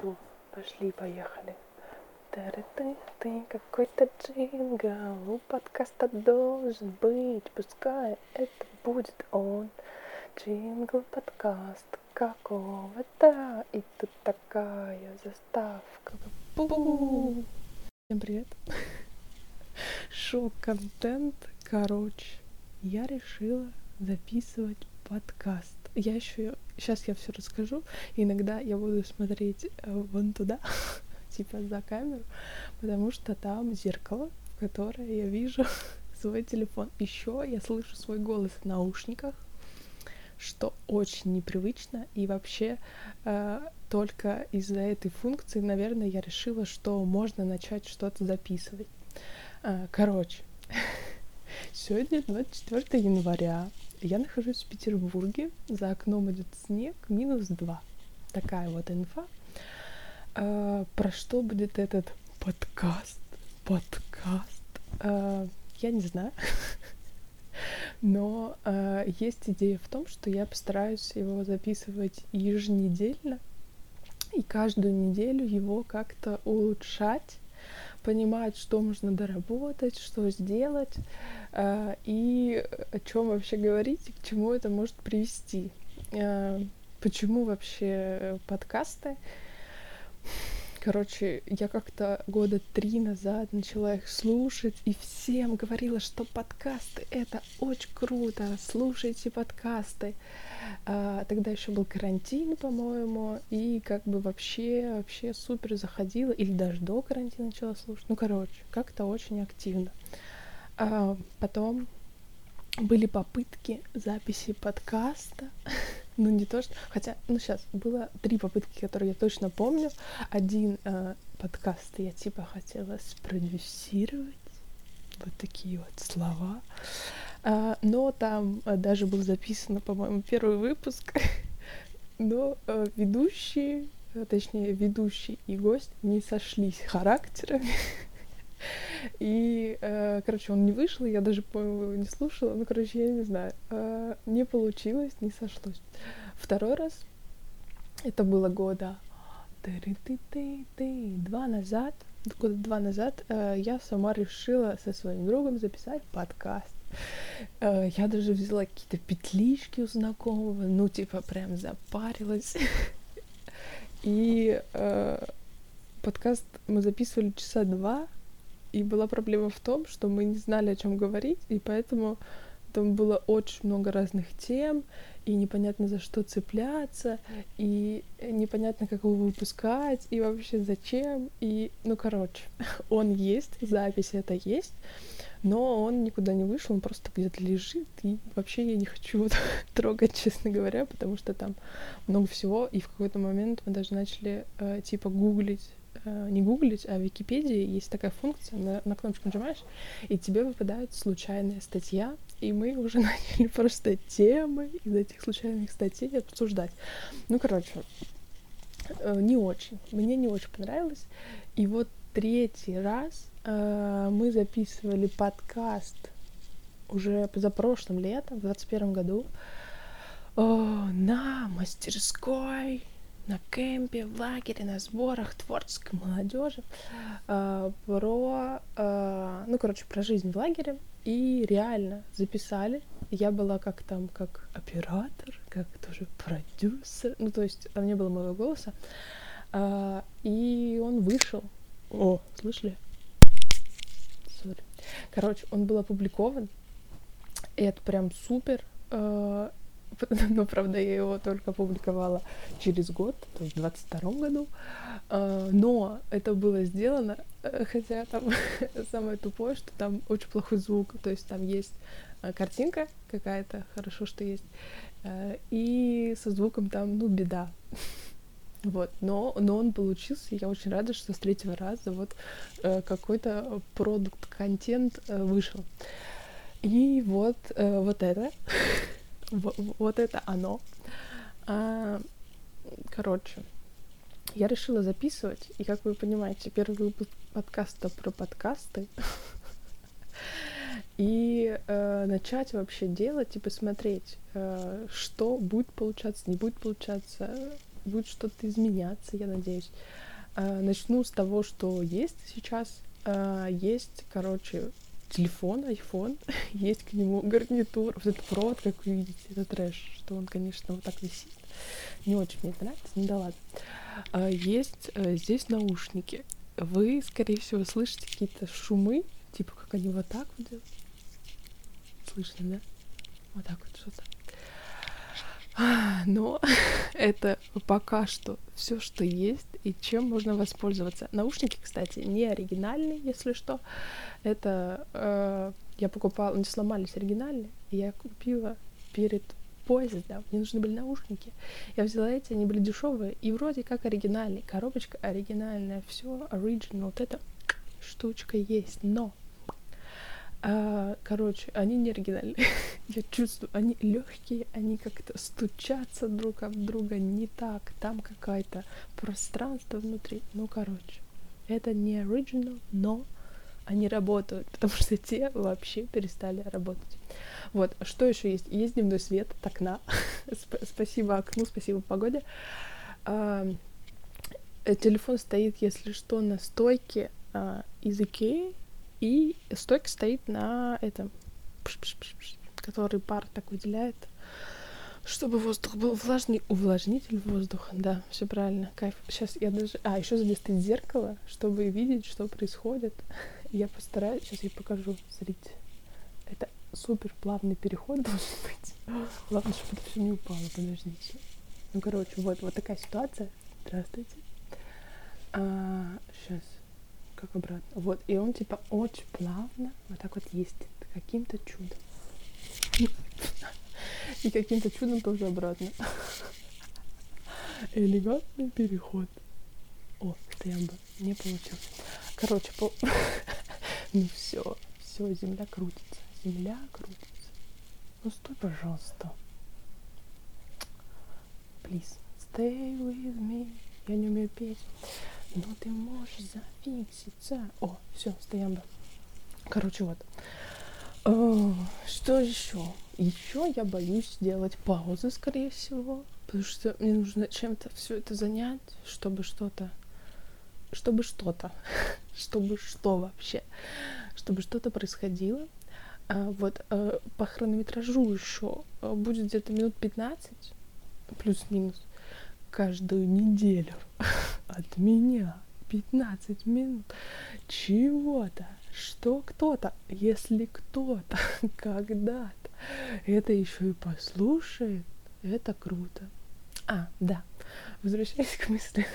Все, пошли, поехали. Ты, ты какой-то джингл, у подкаста должен быть, пускай это будет он. Джингл подкаст какого-то, и тут такая заставка. Бу! Всем привет. Шок-контент. Короче, я решила записывать подкаст. Я еще сейчас я все расскажу. Иногда я буду смотреть э, вон туда, типа за камеру, потому что там зеркало, в которое я вижу свой телефон. Еще я слышу свой голос в наушниках, что очень непривычно. И вообще э, только из-за этой функции, наверное, я решила, что можно начать что-то записывать. Э, короче, сегодня 24 января. Я нахожусь в Петербурге, за окном идет снег, минус 2. Такая вот инфа. А, про что будет этот подкаст? Подкаст? А, я не знаю. Но а, есть идея в том, что я постараюсь его записывать еженедельно и каждую неделю его как-то улучшать понимать, что можно доработать, что сделать, э, и о чем вообще говорить, и к чему это может привести. Э, почему вообще подкасты? Короче, я как-то года три назад начала их слушать и всем говорила, что подкасты это очень круто, слушайте подкасты. А, тогда еще был карантин, по-моему, и как бы вообще, вообще супер заходила, или даже до карантина начала слушать. Ну, короче, как-то очень активно. А, потом были попытки записи подкаста. ну, не то, что... Хотя, ну, сейчас, было три попытки, которые я точно помню. Один э, подкаст я, типа, хотела спродюсировать. Вот такие вот слова. А, но там а, даже был записан, по-моему, первый выпуск. но а, ведущие, а, точнее, ведущий и гость не сошлись характерами. И, э, короче, он не вышел, я даже, по-моему, не слушала. Ну, короче, я не знаю. Э, не получилось, не сошлось. Второй раз, это было года два назад, года два назад, э, я сама решила со своим другом записать подкаст. Э, я даже взяла какие-то петлички у знакомого, ну, типа, прям запарилась. И э, подкаст мы записывали часа два, и была проблема в том, что мы не знали, о чем говорить, и поэтому там было очень много разных тем, и непонятно за что цепляться, и непонятно, как его выпускать, и вообще зачем. И, ну, короче, он есть, запись это есть, но он никуда не вышел, он просто где-то лежит, и вообще я не хочу его трогать, честно говоря, потому что там много всего, и в какой-то момент мы даже начали э, типа гуглить не гуглить, а в Википедии есть такая функция, на, на кнопочку нажимаешь, и тебе выпадает случайная статья, и мы уже начали просто темы из этих случайных статей обсуждать. Ну, короче, э, не очень. Мне не очень понравилось. И вот третий раз э, мы записывали подкаст уже позапрошлым летом, в 2021 году, э, на мастерской на кемпе, в лагере, на сборах творческой молодежи э, про, э, ну, короче, про жизнь в лагере. И реально записали. Я была как там, как оператор, как тоже продюсер. Ну, то есть там не было моего голоса. Э, и он вышел. О, слышали? Sorry. Короче, он был опубликован. И это прям супер. но, правда, я его только опубликовала через год, то есть в 22 году. А, но это было сделано, э, хотя там самое тупое, что там очень плохой звук, то есть там есть э, картинка какая-то, хорошо, что есть, э, и со звуком там, ну, беда. Вот, но, но он получился, и я очень рада, что с третьего раза вот какой-то продукт-контент вышел. И вот, вот это вот это оно. А, короче, я решила записывать, и как вы понимаете, первый выпуск подкаста про подкасты. И э, начать вообще делать и посмотреть, э, что будет получаться, не будет получаться. будет что-то изменяться, я надеюсь. Э, начну с того, что есть сейчас. Э, есть, короче, телефон, iPhone, есть к нему гарнитур, вот этот провод, как вы видите, это трэш, что он, конечно, вот так висит. Не очень мне нравится, ну да ладно. Э, есть здесь наушники. Вы, скорее всего, слышите какие-то шумы, типа как они вот так вот делают. Слышно, да? Вот так вот что-то. Но это пока что все, что есть и чем можно воспользоваться. Наушники, кстати, не оригинальные, если что. Это э, я покупала, они сломались оригинальные, и я купила перед поездом. Мне нужны были наушники. Я взяла эти, они были дешевые и вроде как оригинальные. Коробочка оригинальная, все оригинал. Вот эта штучка есть, но а, короче, они не оригинальные. Я чувствую, они легкие, они как-то стучатся друг об друга не так. Там какое-то пространство внутри. Ну, короче, это не оригинал, но они работают, потому что те вообще перестали работать. Вот, что еще есть? Есть дневной свет от окна. спасибо окну, спасибо погоде. А, телефон стоит, если что, на стойке а, из Икеи, и стойка стоит на этом, который пар так выделяет, чтобы воздух был влажный, увлажнитель воздуха, да, все правильно, кайф. Сейчас я даже, а, еще здесь стоит зеркало, чтобы видеть, что происходит. Я постараюсь, сейчас я покажу, смотрите. Это супер плавный переход должен быть. Главное, чтобы это все не упало, подождите. Ну, короче, вот, вот такая ситуация. Здравствуйте. А, сейчас как обратно. Вот, и он типа очень плавно вот так вот ездит каким-то чудом. И каким-то чудом тоже обратно. Элегантный переход. О, стоямба, не получилось. Короче, по... ну все, все, земля крутится. Земля крутится. Ну стой, пожалуйста. Please, stay with me. Я не умею петь. Но ты можешь зафикситься. О, все, стоим бы. Короче, вот. О, что еще? Еще я боюсь делать паузы, скорее всего, потому что мне нужно чем-то все это занять, чтобы что-то, чтобы что-то, чтобы что вообще, чтобы что-то происходило. А, вот а, по хронометражу еще а, будет где-то минут 15, плюс-минус каждую неделю от меня 15 минут чего-то, что кто-то, если кто-то когда-то это еще и послушает, это круто. А, да, возвращаясь к мысли.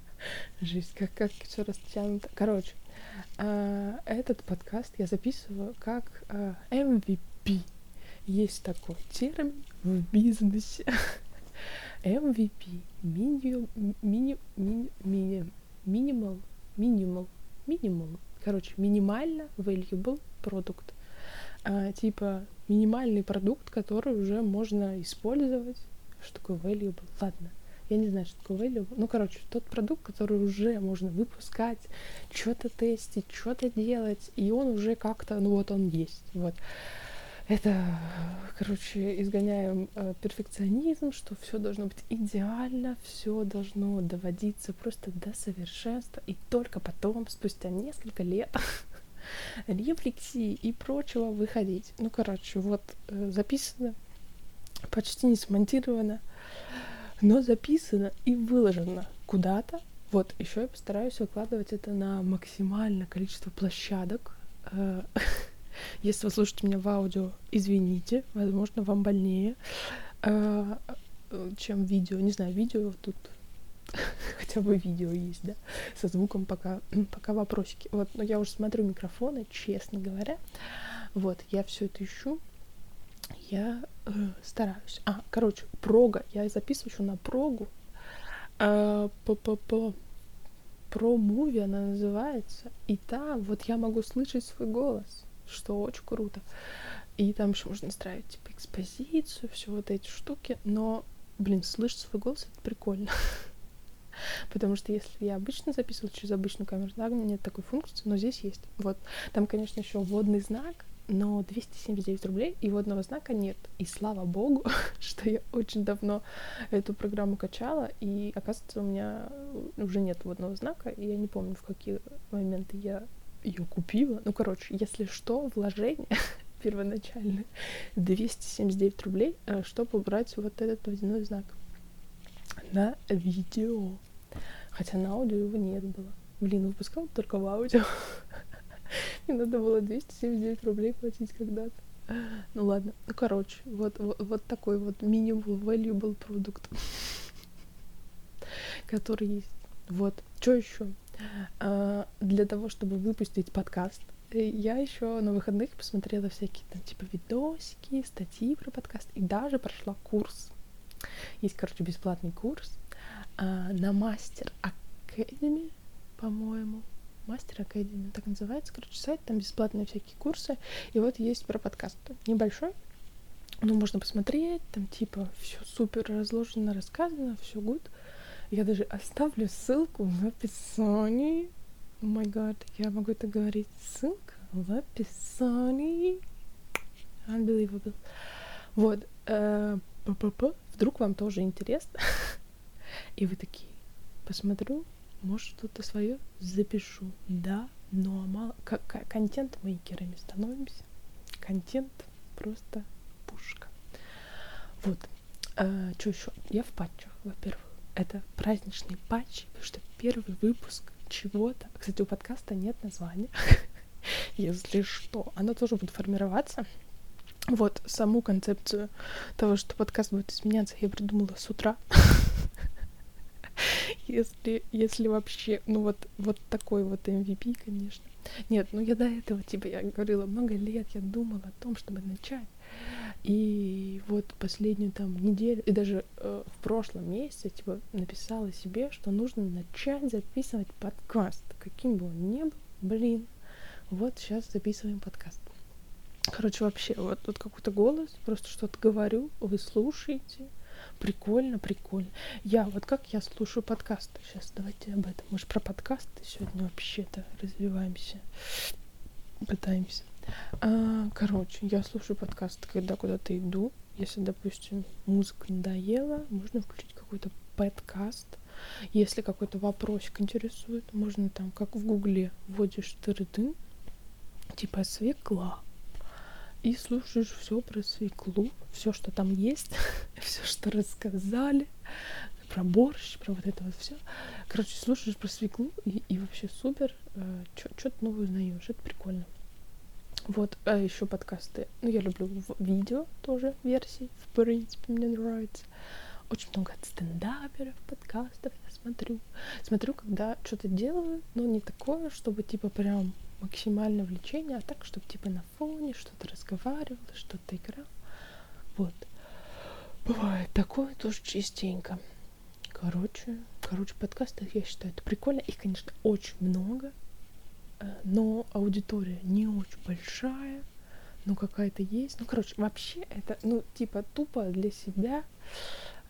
Жизнь, как, как все растянуто. Короче, э, этот подкаст я записываю как э, MVP. Есть такой термин в бизнесе. MVP Minimal, mini, mini, mini, minimal, minimal, minimal. Короче, минимально valuable продукт. А, типа минимальный продукт, который уже можно использовать. Что такое valuable? Ладно, я не знаю, что такое valuable. Ну, короче, тот продукт, который уже можно выпускать, что-то тестить, что-то делать, и он уже как-то, ну вот он есть. Вот это, короче, изгоняем э, перфекционизм, что все должно быть идеально, все должно доводиться просто до совершенства, и только потом, спустя несколько лет рефлексии и прочего выходить. Ну, короче, вот э, записано, почти не смонтировано, но записано и выложено куда-то. Вот, еще я постараюсь выкладывать это на максимальное количество площадок. Э, Если вы слушаете меня в аудио, извините, возможно, вам больнее, э, чем видео. Не знаю, видео тут хотя бы видео есть, да, со звуком пока, пока вопросики. Вот, но я уже смотрю микрофоны, честно говоря. Вот, я все это ищу. Я э, стараюсь. А, короче, прога. Я записываю еще на прогу. Э, по, по, по про муви она называется. И там вот я могу слышать свой голос что очень круто. И там еще можно настраивать типа экспозицию, все вот эти штуки, но, блин, слышать свой голос это прикольно. Потому что если я обычно записывала через обычную камеру, да, нет такой функции, но здесь есть. Вот. Там, конечно, еще вводный знак, но 279 рублей и водного знака нет. И слава богу, что я очень давно эту программу качала, и оказывается, у меня уже нет водного знака, и я не помню, в какие моменты я ее купила. Ну, короче, если что, вложение первоначально 279 рублей, э, чтобы убрать вот этот водяной знак на видео. Хотя на аудио его нет было. Блин, выпускал только в аудио. Мне надо было 279 рублей платить когда-то. Ну ладно, ну короче, вот, вот, вот такой вот минимум valuable продукт, который есть. Вот, что еще? А, для того, чтобы выпустить подкаст, я еще на выходных посмотрела всякие там типа видосики, статьи про подкаст и даже прошла курс. Есть, короче, бесплатный курс а, на мастер Academy, по-моему. Мастер Академия, так называется, короче, сайт, там бесплатные всякие курсы, и вот есть про подкаст. Небольшой, ну, можно посмотреть, там, типа, все супер разложено, рассказано, все good. Я даже оставлю ссылку в описании. О май гад, я могу это говорить. Ссылка в описании. Unbelievable. Вот. Э, Вдруг вам тоже интересно. И вы такие, посмотрю, может, что-то свое запишу. Да, но мало. Как контент-мейкерами становимся. Контент просто пушка. Вот. А, что еще? Я в патчах, во-первых. Это праздничный патч, потому что первый выпуск чего-то. Кстати, у подкаста нет названия. Если что, оно тоже будет формироваться. Вот саму концепцию того, что подкаст будет изменяться, я придумала с утра если, если вообще, ну вот, вот такой вот MVP, конечно. Нет, ну я до этого, типа, я говорила, много лет я думала о том, чтобы начать. И вот последнюю там неделю, и даже э, в прошлом месяце, типа, написала себе, что нужно начать записывать подкаст. Каким бы он ни был, блин, вот сейчас записываем подкаст. Короче, вообще, вот тут какой-то голос, просто что-то говорю, вы слушаете, Прикольно, прикольно. Я, вот как я слушаю подкасты. Сейчас давайте об этом. Мы же про подкасты сегодня вообще-то развиваемся. Пытаемся. А, короче, я слушаю подкасты, когда куда-то иду. Если, допустим, музыка надоела, можно включить какой-то подкаст. Если какой-то вопросик интересует, можно там, как в гугле, вводишь тыры типа свекла, и слушаешь все про свеклу, все, что там есть, все, что рассказали, про борщ, про вот это вот все. Короче, слушаешь про свеклу и, и вообще супер, э, что-то новое узнаешь, это прикольно. Вот, а еще подкасты. Ну, я люблю видео тоже версии, в принципе, мне нравится. Очень много стендаперов, подкастов я смотрю. Смотрю, когда что-то делаю, но не такое, чтобы типа прям максимальное влечение, а так, чтобы типа на фоне что-то разговаривал, что-то играл. Вот. Бывает такое тоже частенько. Короче, короче, подкасты, я считаю, это прикольно. Их, конечно, очень много, но аудитория не очень большая, но какая-то есть. Ну, короче, вообще это, ну, типа, тупо для себя,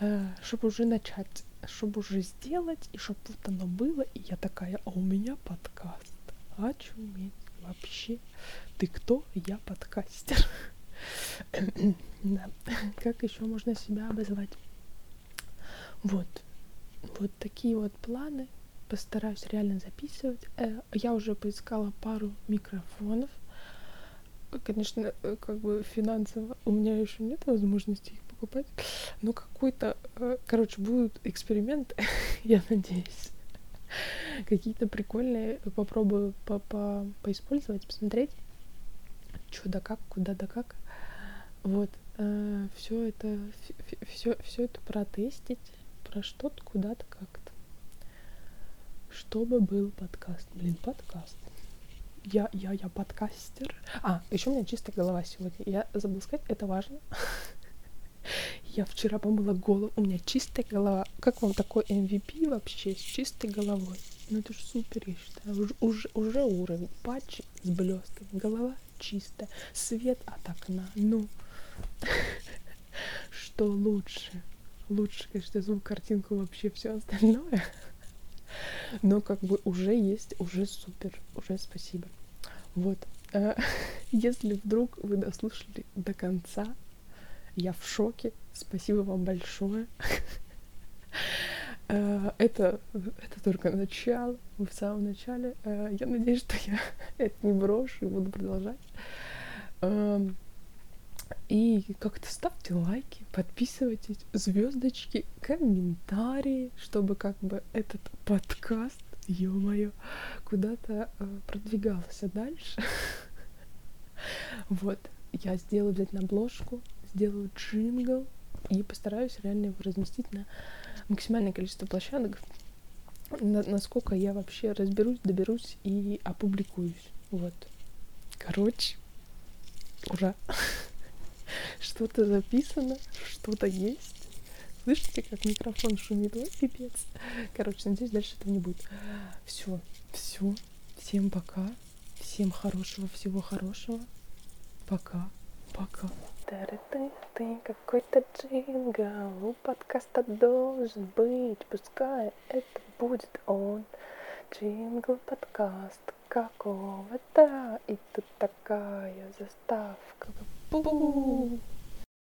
э, чтобы уже начать, чтобы уже сделать, и чтобы вот оно было, и я такая, а у меня подкаст очуметь вообще. Ты кто? Я подкастер. да. Как еще можно себя обозвать? Вот. Вот такие вот планы. Постараюсь реально записывать. Э, я уже поискала пару микрофонов. Конечно, э, как бы финансово у меня еще нет возможности их покупать. Но какой-то, э, короче, будут эксперименты, я надеюсь какие-то прикольные попробую по -по поиспользовать, посмотреть, что да как, куда да как. Вот, все это, все, все это протестить, про что-то, куда-то, как-то. Чтобы был подкаст. Блин, подкаст. Я, я, я подкастер. А, еще у меня чистая голова сегодня. Я забыла сказать, это важно. Я вчера помыла голову, у меня чистая голова. Как вам такой MVP вообще с чистой головой? Ну это же супер, я считаю. Уже, уже, уже уровень. Патч с блестками. Голова чистая. Свет от окна. Ну, что лучше? Лучше, конечно, звук, картинку, вообще все остальное. Но как бы уже есть, уже супер, уже спасибо. Вот. Э, если вдруг вы дослушали до конца, я в шоке. Спасибо вам большое. Э, это, это только начало. Вы в самом начале. Э, я надеюсь, что я это не брошу и буду продолжать. И как-то ставьте лайки, подписывайтесь, звездочки, комментарии, чтобы как бы этот подкаст, ё-моё, куда-то э, продвигался дальше. Вот, я сделаю обязательно обложку, сделаю джингл и постараюсь реально его разместить на максимальное количество площадок, на, насколько я вообще разберусь, доберусь и опубликуюсь. Вот. Короче, ура! Что-то записано, что-то есть. Слышите, как микрофон шумит? Ой, пипец. Короче, надеюсь, дальше этого не будет. Все, все. Всем пока. Всем хорошего, всего хорошего. Пока, пока. Ты, ты, какой-то джингл у подкаста должен быть, пускай это будет он. Джингл подкаст какого-то, и тут такая заставка. Бу!